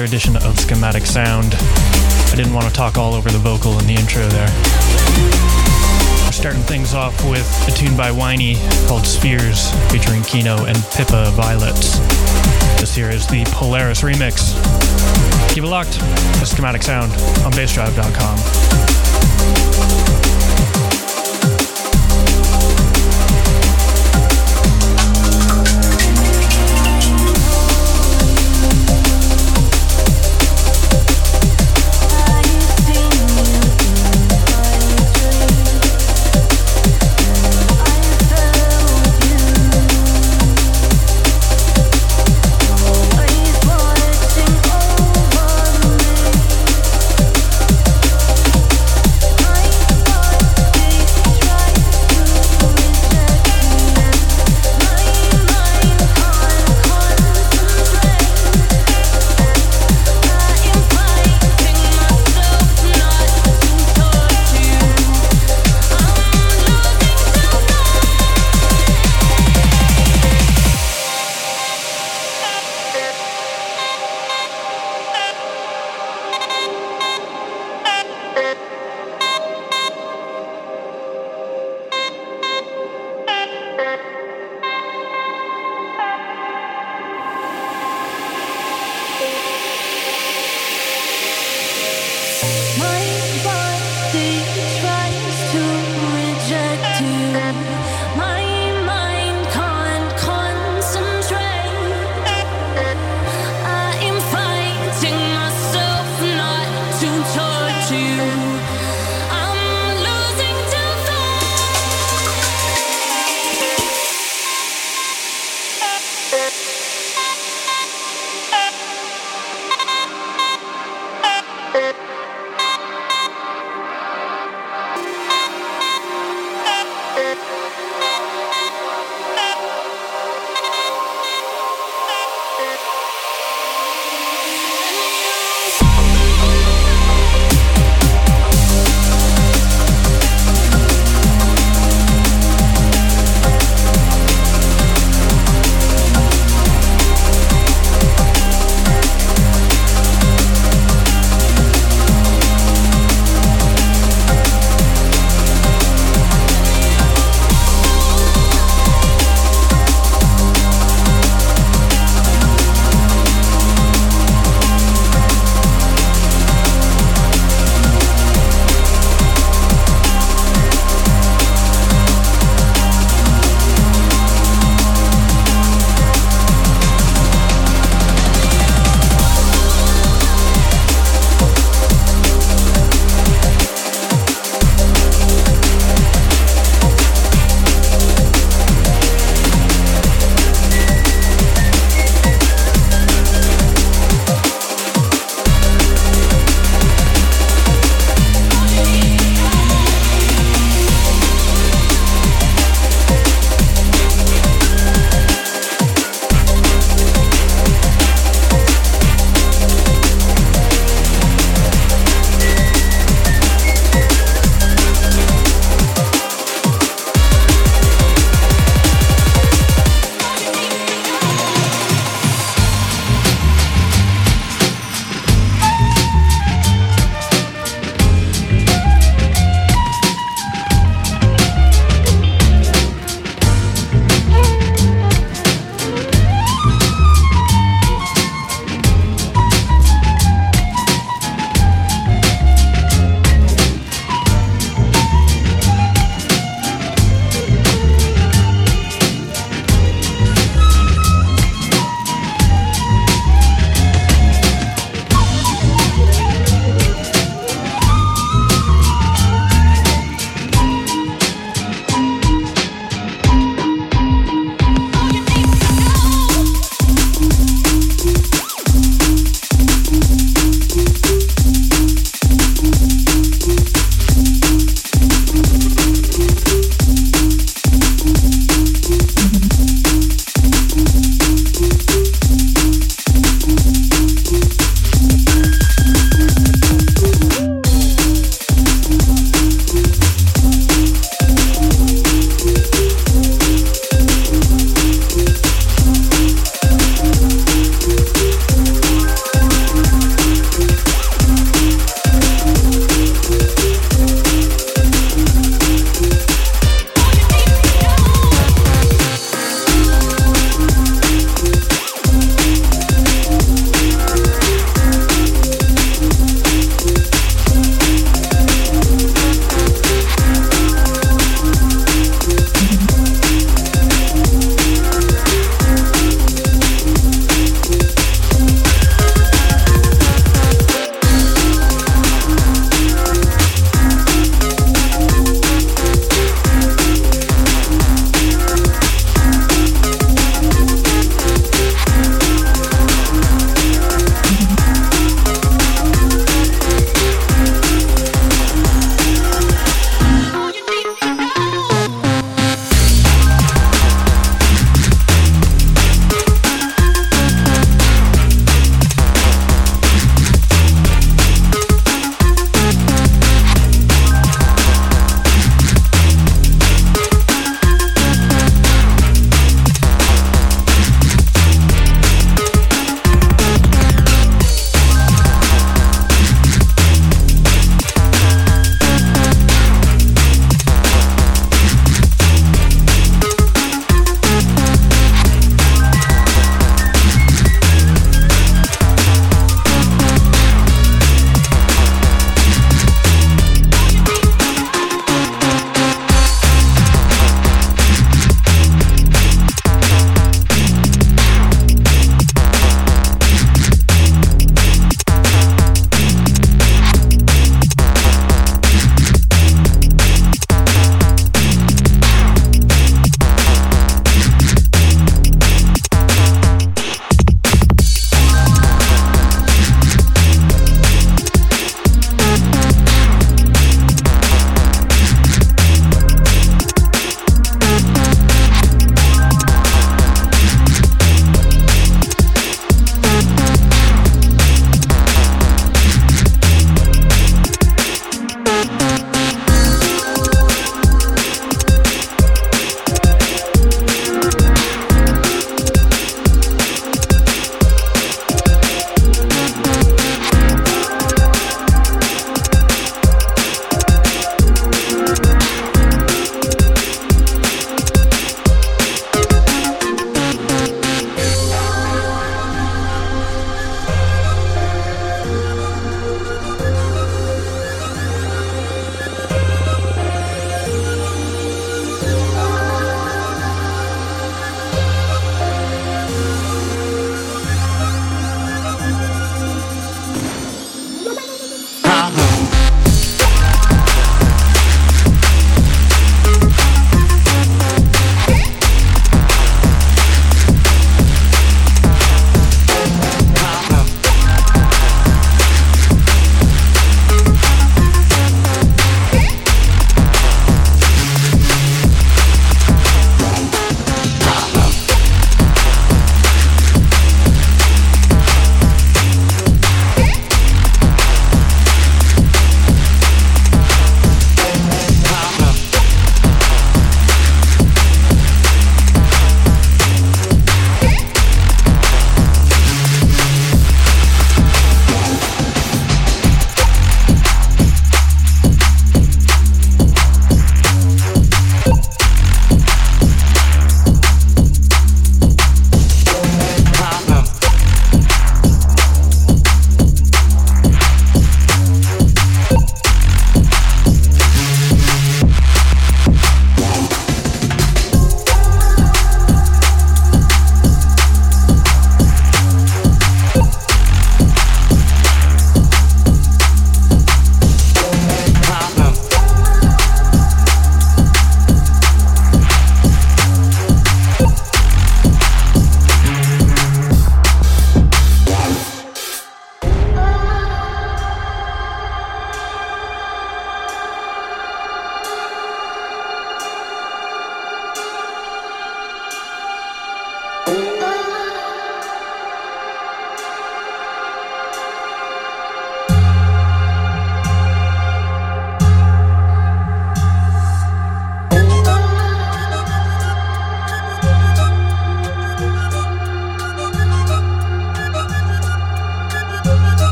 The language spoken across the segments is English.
Another edition of Schematic Sound. I didn't want to talk all over the vocal in the intro there. We're starting things off with a tune by Whiny called Spheres featuring Kino and Pippa Violets. This here is the Polaris remix. Keep it locked to Schematic Sound on bassdrive.com.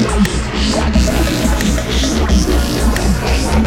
Thank you.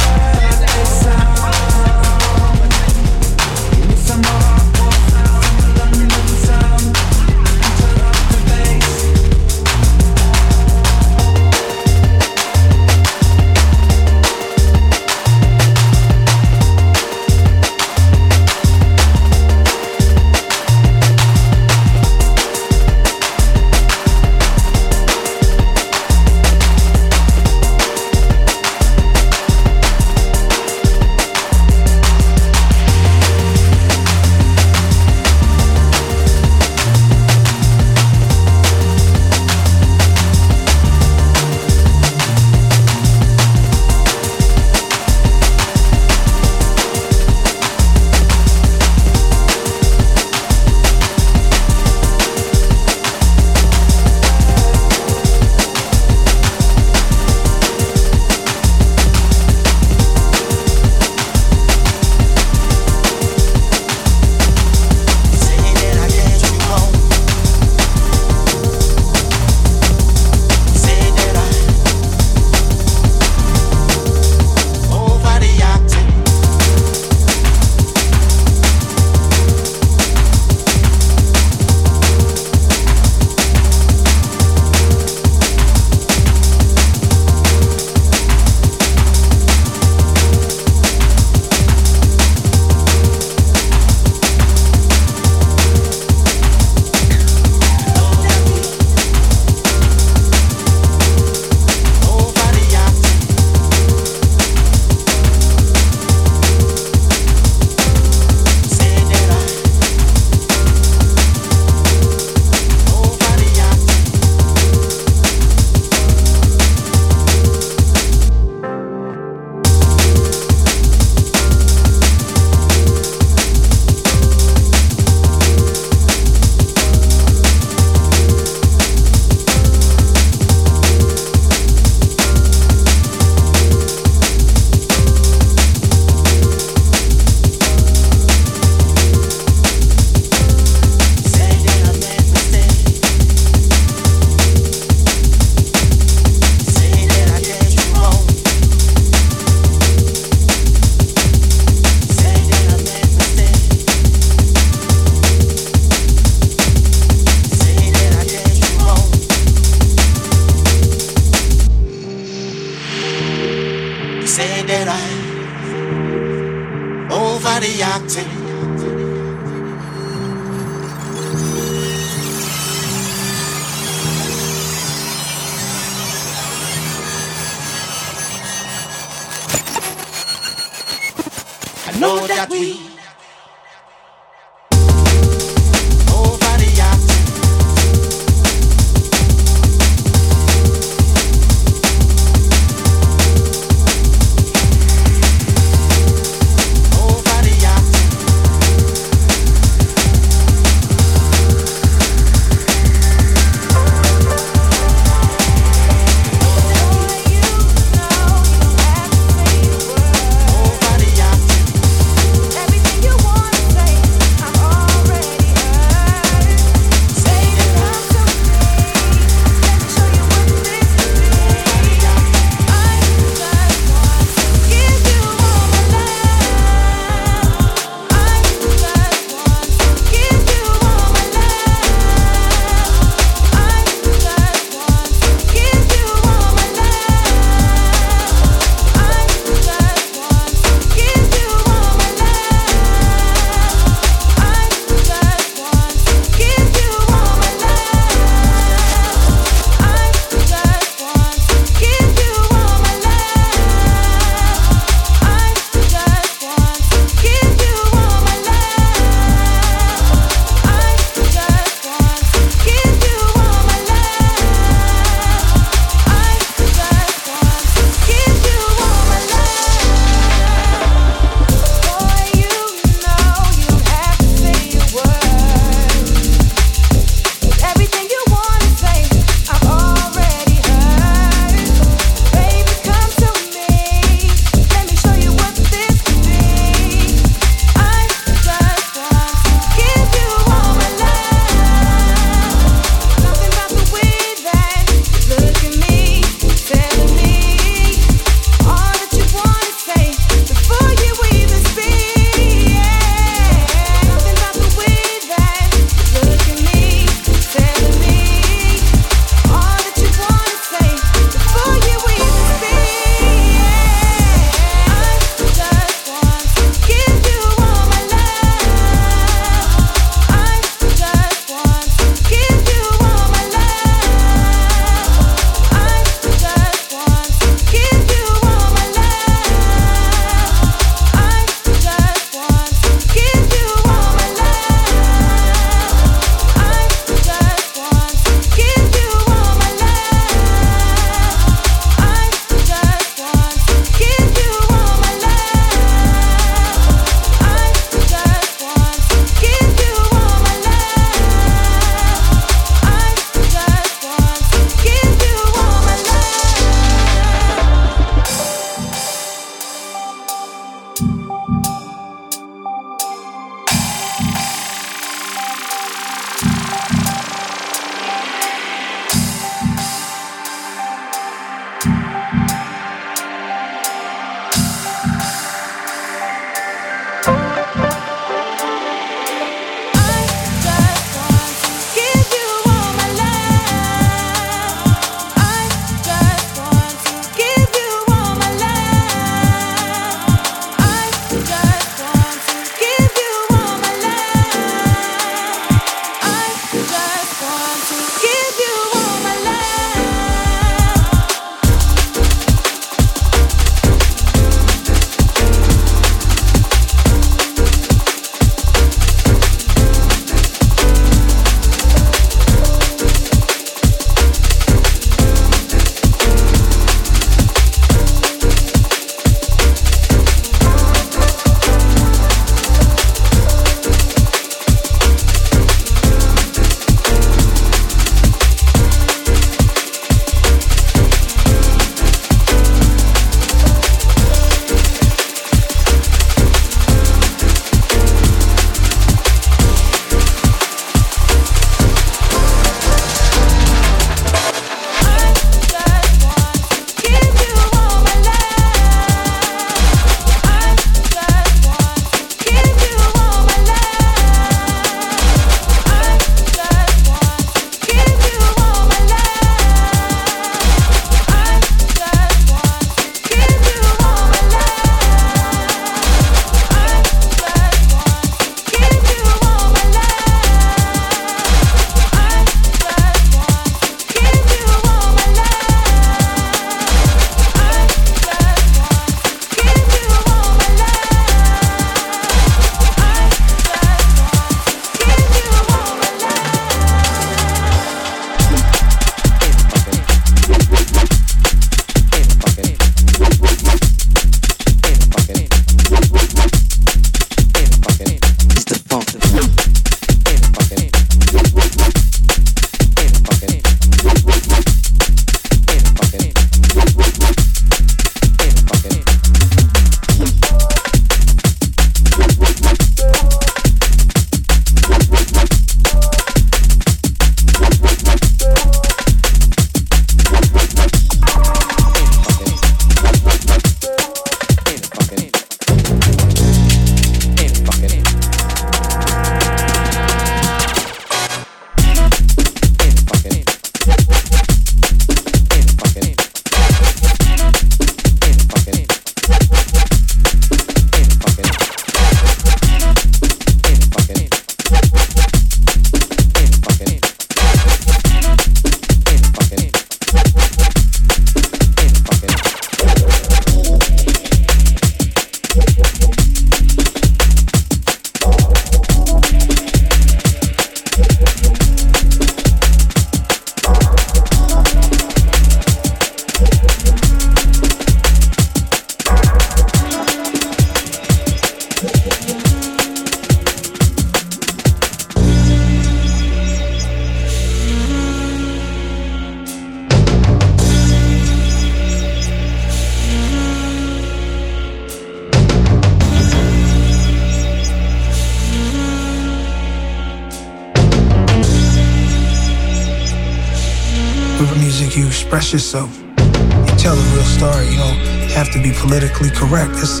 Yourself. You tell a real story. You don't have to be politically correct. It's,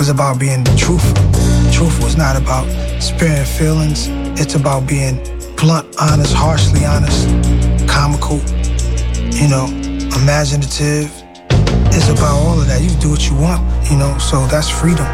it's about being truthful. Truthful is not about sparing feelings. It's about being blunt, honest, harshly honest, comical, you know, imaginative. It's about all of that. You do what you want, you know, so that's freedom.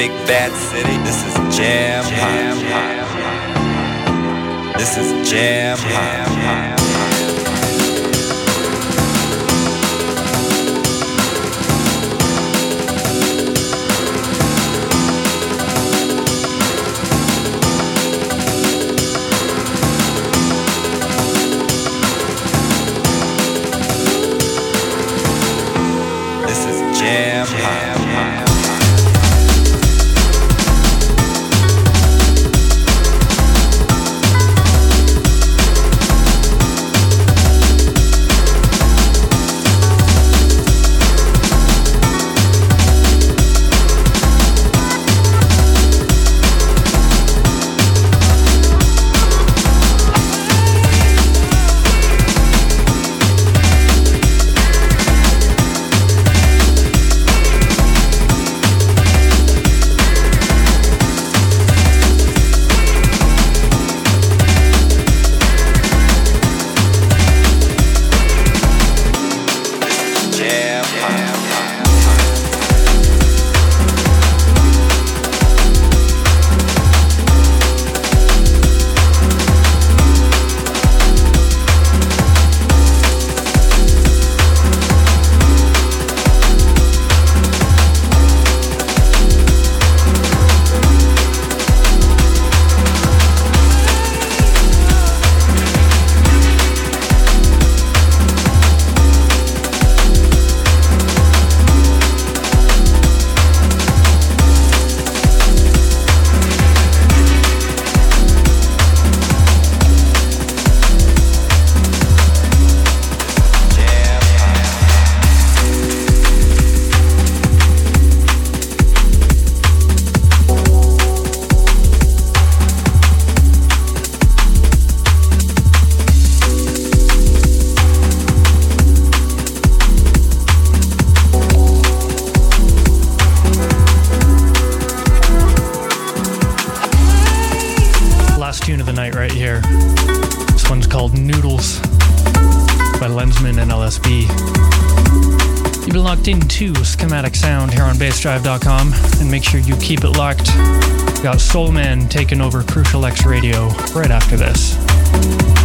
Big bad city. This is Jam Jam This is Jam Jam bassdrive.com and make sure you keep it locked. We got Soul Man taking over Crucial X Radio right after this.